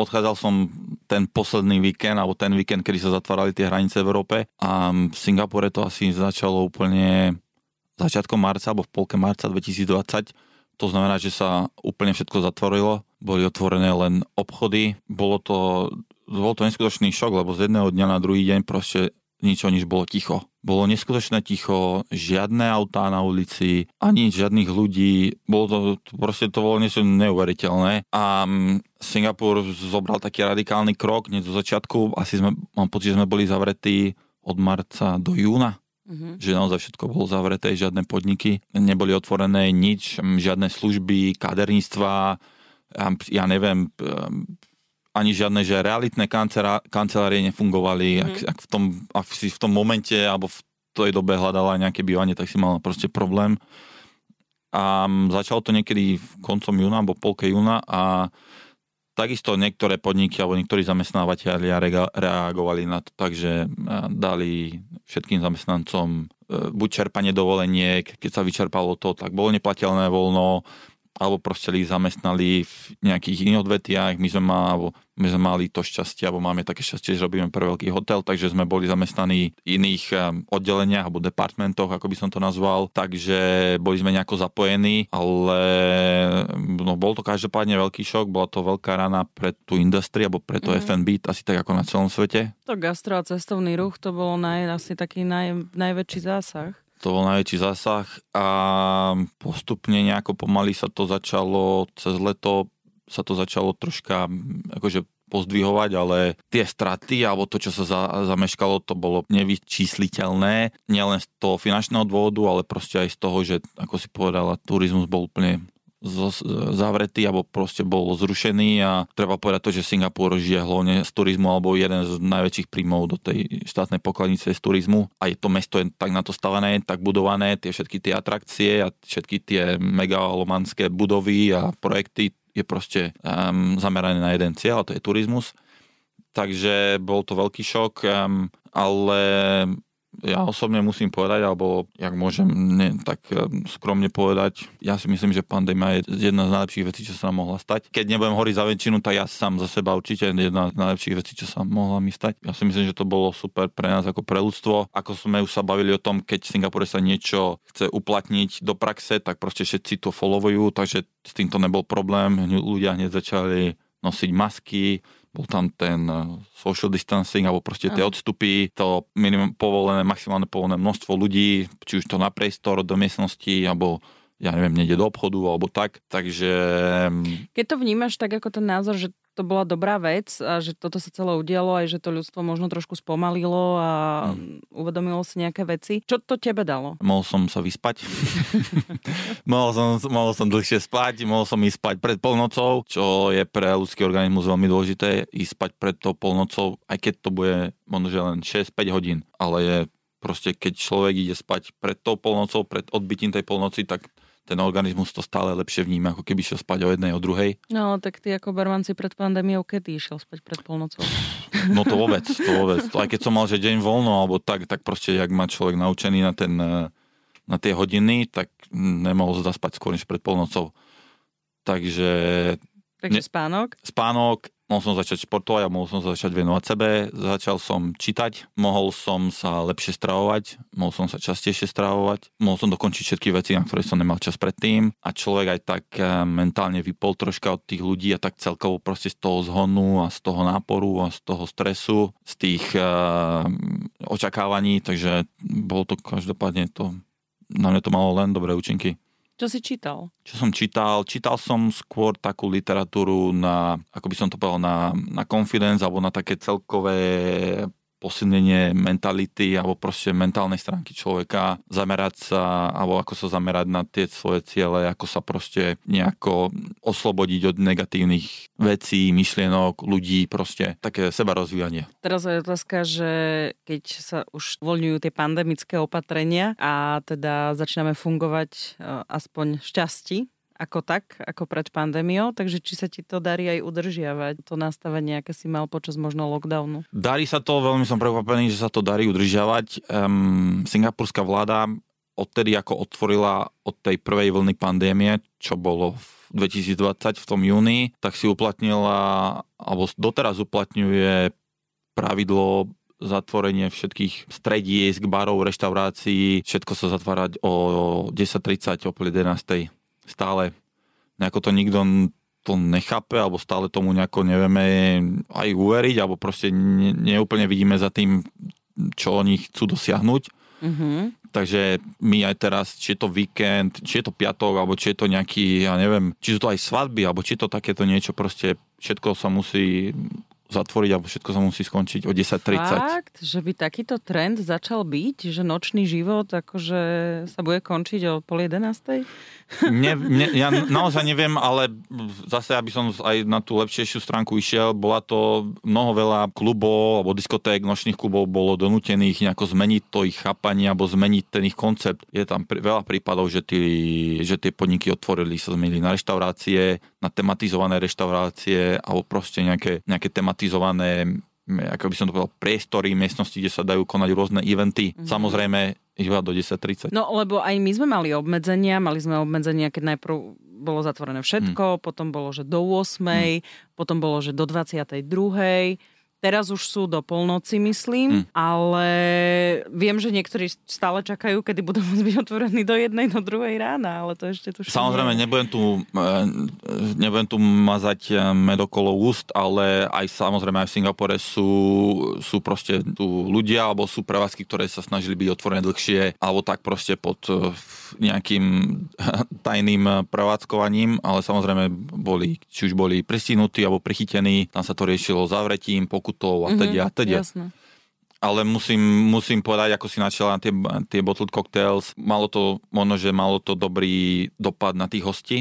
odchádzal som ten posledný víkend, alebo ten víkend, kedy sa zatvárali tie hranice v Európe a v Singapure to asi začalo úplne začiatkom marca alebo v polke marca 2020. To znamená, že sa úplne všetko zatvorilo, boli otvorené len obchody. Bolo to, bol to neskutočný šok, lebo z jedného dňa na druhý deň proste nič o nič bolo ticho. bolo neskutočné ticho, žiadne autá na ulici, ani žiadnych ľudí. Bolo to, proste to bolo niečo neuveriteľné. A mm, Singapur zobral taký radikálny krok, hneď zo začiatku, asi sme, mám pocit, že sme boli zavretí od marca do júna. Mm-hmm. Že naozaj všetko bolo zavreté, žiadne podniky, neboli otvorené nič, žiadne služby, kaderníctva, ja neviem, ani žiadne, že realitné kancelárie nefungovali. Mm. Ak, ak, v tom, ak si v tom momente alebo v tej dobe hľadala nejaké bývanie, tak si mala proste problém. A začalo to niekedy v koncom júna alebo polke júna a takisto niektoré podniky alebo niektorí zamestnávateľia reagovali na to tak, že dali všetkým zamestnancom e, buď čerpanie dovoleniek, keď sa vyčerpalo to, tak bolo neplateľné voľno, alebo proste ich zamestnali v nejakých iných odvetiach. My sme, alebo my sme mali to šťastie, alebo máme také šťastie, že robíme pre veľký hotel, takže sme boli zamestnaní v iných um, oddeleniach alebo departmentoch, ako by som to nazval, takže boli sme nejako zapojení, ale no, bol to každopádne veľký šok, bola to veľká rana pre tú industriu, alebo pre to mm. FNB, asi tak ako na celom svete. To gastro a cestovný ruch, to bolo naj, asi taký naj, najväčší zásah to bol najväčší zásah a postupne nejako pomaly sa to začalo, cez leto sa to začalo troška akože pozdvihovať, ale tie straty alebo to, čo sa za, zameškalo, to bolo nevyčísliteľné. Nielen z toho finančného dôvodu, ale proste aj z toho, že, ako si povedala, turizmus bol úplne zavretý alebo proste bol zrušený a treba povedať to, že Singapur žije hlavne z turizmu alebo jeden z najväčších príjmov do tej štátnej pokladnice z turizmu a je to mesto je tak na to stavené, tak budované, tie všetky tie atrakcie a všetky tie megalomanské budovy a projekty je proste um, zamerané na jeden cieľ a to je turizmus. Takže bol to veľký šok, um, ale ja osobne musím povedať, alebo jak môžem ne, tak eh, skromne povedať, ja si myslím, že pandémia je jedna z najlepších vecí, čo sa nám mohla stať. Keď nebudem hovoriť za väčšinu, tak ja sám za seba určite jedna z najlepších vecí, čo sa mohla mi stať. Ja si myslím, že to bolo super pre nás ako pre ľudstvo. Ako sme už sa bavili o tom, keď v Singapore sa niečo chce uplatniť do praxe, tak proste všetci to followujú, takže s týmto nebol problém. Ľudia hneď začali nosiť masky, bol tam ten eh, social distancing, alebo proste tie odstupy, to minimum povolené, maximálne povolené množstvo ľudí, či už to na priestor do miestnosti, alebo ja neviem, nejde do obchodu alebo tak. Takže... Mm, Keď to vnímaš tak ako ten názor, že to bola dobrá vec a že toto sa celé udialo aj, že to ľudstvo možno trošku spomalilo a hmm. uvedomilo si nejaké veci. Čo to tebe dalo? Mohol som sa vyspať. *laughs* mohol, som, mohol som dlhšie spať, mohol som ísť spať pred polnocou, čo je pre ľudský organizmus veľmi dôležité, ísť spať pred tou polnocou, aj keď to bude možno že len 6-5 hodín, ale je proste keď človek ide spať pred tou polnocou, pred odbytím tej polnoci, tak ten organizmus to stále lepšie vníma, ako keby šiel spať o jednej, o druhej. No, tak ty ako barmanci pred pandémiou, kedy išiel spať pred polnocou? No to vôbec, to vôbec. To, aj keď som mal, že deň voľno, alebo tak, tak proste, jak má človek naučený na, ten, na tie hodiny, tak nemohol zaspať skôr než pred polnocou. Takže... Takže spánok? Spánok, mohol som začať športovať a mohol som sa začať venovať sebe, začal som čítať, mohol som sa lepšie stravovať, mohol som sa častejšie stravovať, mohol som dokončiť všetky veci, na ktoré som nemal čas predtým. A človek aj tak eh, mentálne vypol troška od tých ľudí a tak celkovo proste z toho zhonu a z toho náporu a z toho stresu, z tých uh, očakávaní, takže bolo to každopádne to, na mňa to malo len dobré účinky. Čo si čítal? Čo som čítal? Čítal som skôr takú literatúru na, ako by som to povedal, na, na confidence alebo na také celkové posilnenie mentality alebo proste mentálnej stránky človeka, zamerať sa, alebo ako sa zamerať na tie svoje ciele, ako sa proste nejako oslobodiť od negatívnych vecí, myšlienok, ľudí, proste také seba rozvíjanie. Teraz je otázka, že keď sa už voľňujú tie pandemické opatrenia a teda začíname fungovať e, aspoň šťastí, ako tak, ako pred pandémiou, takže či sa ti to darí aj udržiavať, to nastavenie, aké si mal počas možno lockdownu? Darí sa to, veľmi som prekvapený, že sa to darí udržiavať. Um, singapurská vláda odtedy, ako otvorila od tej prvej vlny pandémie, čo bolo v 2020 v tom júni, tak si uplatnila, alebo doteraz uplatňuje pravidlo zatvorenie všetkých stredisk, barov, reštaurácií, všetko sa zatvárať o 10.30, o 11 stále nejako to nikto to nechápe, alebo stále tomu nejako nevieme aj uveriť, alebo proste ne, neúplne vidíme za tým, čo oni chcú dosiahnuť. Mm-hmm. Takže my aj teraz, či je to víkend, či je to piatok, alebo či je to nejaký, ja neviem, či sú to aj svadby, alebo či je to takéto niečo, proste všetko sa musí zatvoriť alebo všetko sa musí skončiť o 10.30. Fakt, že by takýto trend začal byť, že nočný život akože sa bude končiť o pol jedenástej? Ne, *laughs* ne, ja naozaj neviem, ale zase, aby som aj na tú lepšejšiu stránku išiel, bola to mnoho veľa klubov alebo diskoték, nočných klubov bolo donútených nejako zmeniť to ich chápanie alebo zmeniť ten ich koncept. Je tam veľa prípadov, že, tí, že tie podniky otvorili, sa zmenili na reštaurácie, na tematizované reštaurácie alebo proste nejaké, nejaké tematizované ako by som to povedal, priestory, miestnosti, kde sa dajú konať rôzne eventy. Mm-hmm. Samozrejme, iba do 10.30. No, lebo aj my sme mali obmedzenia, mali sme obmedzenia, keď najprv bolo zatvorené všetko, mm. potom bolo, že do 8, mm. potom bolo, že do 22. Teraz už sú do polnoci, myslím, mm. ale viem, že niektorí stále čakajú, kedy budú môcť byť otvorení do jednej, do druhej rána, ale to ešte tu Samozrejme, nie. nebudem tu, e, nebudem tu mazať e, med okolo úst, ale aj samozrejme aj v Singapore sú, sú proste tu ľudia, alebo sú prevádzky, ktoré sa snažili byť otvorené dlhšie, alebo tak proste pod e, nejakým *laughs* tajným prevádzkovaním, ale samozrejme boli, či už boli pristihnutí alebo prichytení, tam sa to riešilo zavretím, pokutom pokutou a teda a teda. Ale musím, musím povedať, ako si načala na tie, tie bottled cocktails, malo to, možno, že malo to dobrý dopad na tých hostí,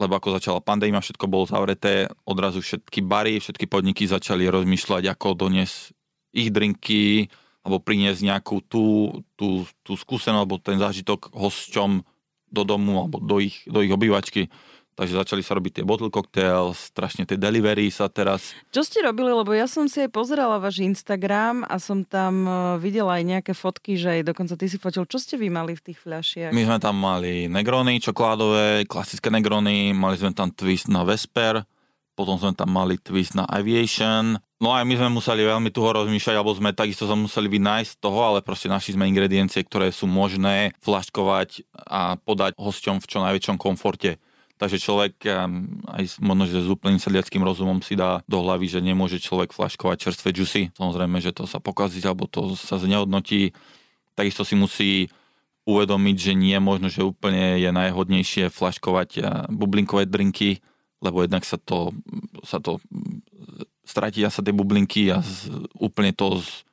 lebo ako začala pandémia, všetko bolo zavreté, odrazu všetky bary, všetky podniky začali rozmýšľať, ako doniesť ich drinky, alebo priniesť nejakú tú, tú, tú skúsenosť, alebo ten zážitok hosťom do domu, alebo do ich, do ich obývačky. Takže začali sa robiť tie bottle cocktail, strašne tie delivery sa teraz... Čo ste robili? Lebo ja som si aj pozerala váš Instagram a som tam e, videla aj nejaké fotky, že aj dokonca ty si fotil. Čo ste vy mali v tých fľašiach? My sme tam mali negrony čokoládové, klasické negrony, mali sme tam twist na Vesper, potom sme tam mali twist na Aviation. No aj my sme museli veľmi tuho rozmýšľať, alebo sme takisto sa museli vynájsť z toho, ale proste našli sme ingrediencie, ktoré sú možné flaškovať a podať hosťom v čo najväčšom komforte. Takže človek aj možno, že s úplným sedliackým rozumom si dá do hlavy, že nemôže človek flaškovať čerstvé džusy. Samozrejme, že to sa pokazí alebo to sa znehodnotí. Takisto si musí uvedomiť, že nie možno, že úplne je najhodnejšie flaškovať bublinkové drinky, lebo jednak sa to, sa to stratia sa tie bublinky a z, úplne to z,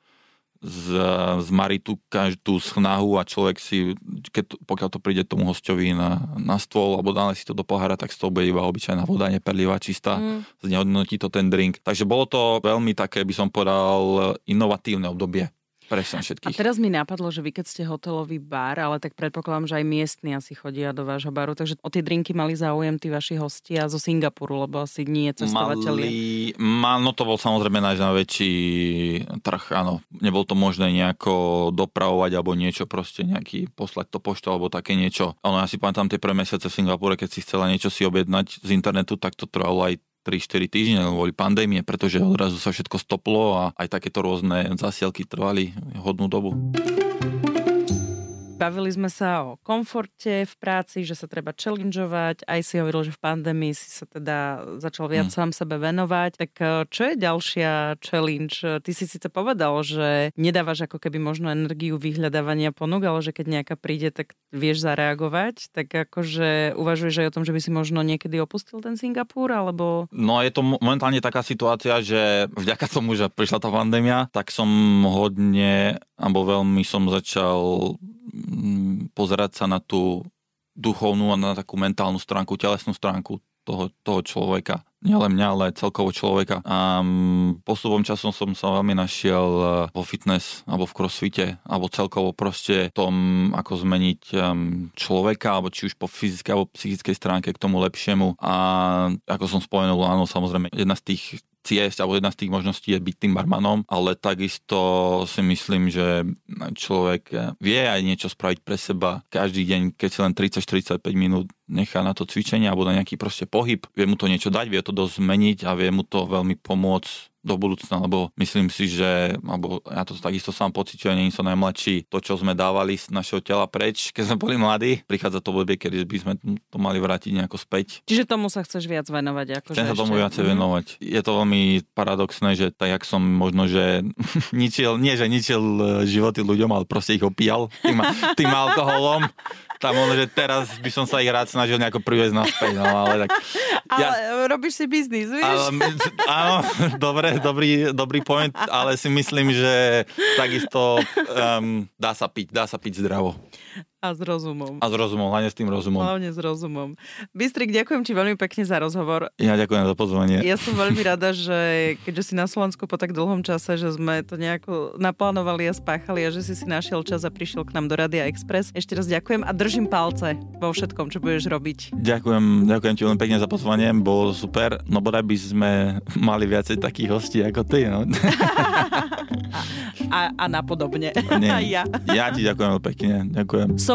z, zmarí tú každú snahu a človek si, keď, pokiaľ to príde tomu hostovi na, na stôl alebo dále si to do pohára, tak z toho bude iba obyčajná voda, neperlivá, čistá, mm. znehodnotí to ten drink. Takže bolo to veľmi také, by som povedal, inovatívne obdobie Presne všetkých. A teraz mi napadlo, že vy keď ste hotelový bar, ale tak predpokladám, že aj miestni asi chodia do vášho baru, takže o tie drinky mali záujem tí vaši hostia zo Singapuru, lebo asi nie cestovateľi. Mali, no to bol samozrejme náš najväčší trh, áno. Nebol to možné nejako dopravovať alebo niečo, proste nejaký poslať to poštou alebo také niečo. Ono, ja si pamätám tie prvé mesiace v Singapure, keď si chcela niečo si objednať z internetu, tak to trvalo aj 3-4 týždne kvôli pandémie, pretože odrazu sa všetko stoplo a aj takéto rôzne zasielky trvali hodnú dobu. Bavili sme sa o komforte v práci, že sa treba challengeovať. Aj si hovoril, že v pandémii si sa teda začal viac hmm. sám sebe venovať. Tak eh, čo je ďalšia challenge? Ty si síce povedal, že nedávaš ako keby možno energiu vyhľadávania ponúk, ale že keď nejaká príde, tak vieš zareagovať. Tak akože uvažuješ aj o tom, že by si možno niekedy opustil ten Singapur, alebo... No je to momentálne taká situácia, že vďaka tomu, že prišla tá pandémia, tak som hodne, alebo veľmi som začal Mm, pozerať sa na tú duchovnú a na takú mentálnu stránku, telesnú stránku toho, toho človeka. Nielen mňa, ale celkovo človeka. A mm, postupom časom som sa veľmi našiel e, vo fitness, alebo v crossfite, alebo celkovo proste tom, ako zmeniť človeka, alebo či už po fyzickej alebo psychickej stránke k tomu lepšiemu. A ako som spomenul, áno, samozrejme, jedna z tých ciest, alebo jedna z tých možností je byť tým barmanom, ale takisto si myslím, že človek vie aj niečo spraviť pre seba. Každý deň, keď si len 30-45 minút nechá na to cvičenie alebo na nejaký proste pohyb, vie mu to niečo dať, vie to dosť zmeniť a vie mu to veľmi pomôcť do budúcna, lebo myslím si, že, alebo ja to takisto sám pociťujem, nie som najmladší, to, čo sme dávali z našeho tela preč, keď sme boli mladí, prichádza to obdobie, kedy by sme to mali vrátiť nejako späť. Čiže tomu sa chceš viac venovať? Ako Chcem sa tomu viac mm. venovať. Je to veľmi paradoxné, že tak, jak som možno, že *laughs* ničil, nie že ničil e, životy ľuďom, ale proste ich opíjal tým, tým alkoholom, tam on, že teraz by som sa ich rád snažil nejako priviesť naspäť, no ale tak... *laughs* Ale ja, robíš si biznis, vieš? Ale, áno, *laughs* dobre, *laughs* dobrý, dobrý point, ale si myslím, že takisto um, dá sa piť, dá sa piť zdravo. A s rozumom. A s rozumom, hlavne s tým rozumom. Hlavne s rozumom. Bystrik, ďakujem ti veľmi pekne za rozhovor. Ja ďakujem za pozvanie. Ja som veľmi *laughs* rada, že keďže si na Slovensku po tak dlhom čase, že sme to nejako naplánovali a spáchali a že si si našiel čas a prišiel k nám do Radia Express. Ešte raz ďakujem a držím palce vo všetkom, čo budeš robiť. Ďakujem, ďakujem ti veľmi pekne za pozvanie, bolo super. No bodaj by sme *laughs* mali viacej takých hostí ako ty. No. *laughs* a, a napodobne. Nie, ja. ja ti ďakujem veľmi pekne. Ďakujem. Som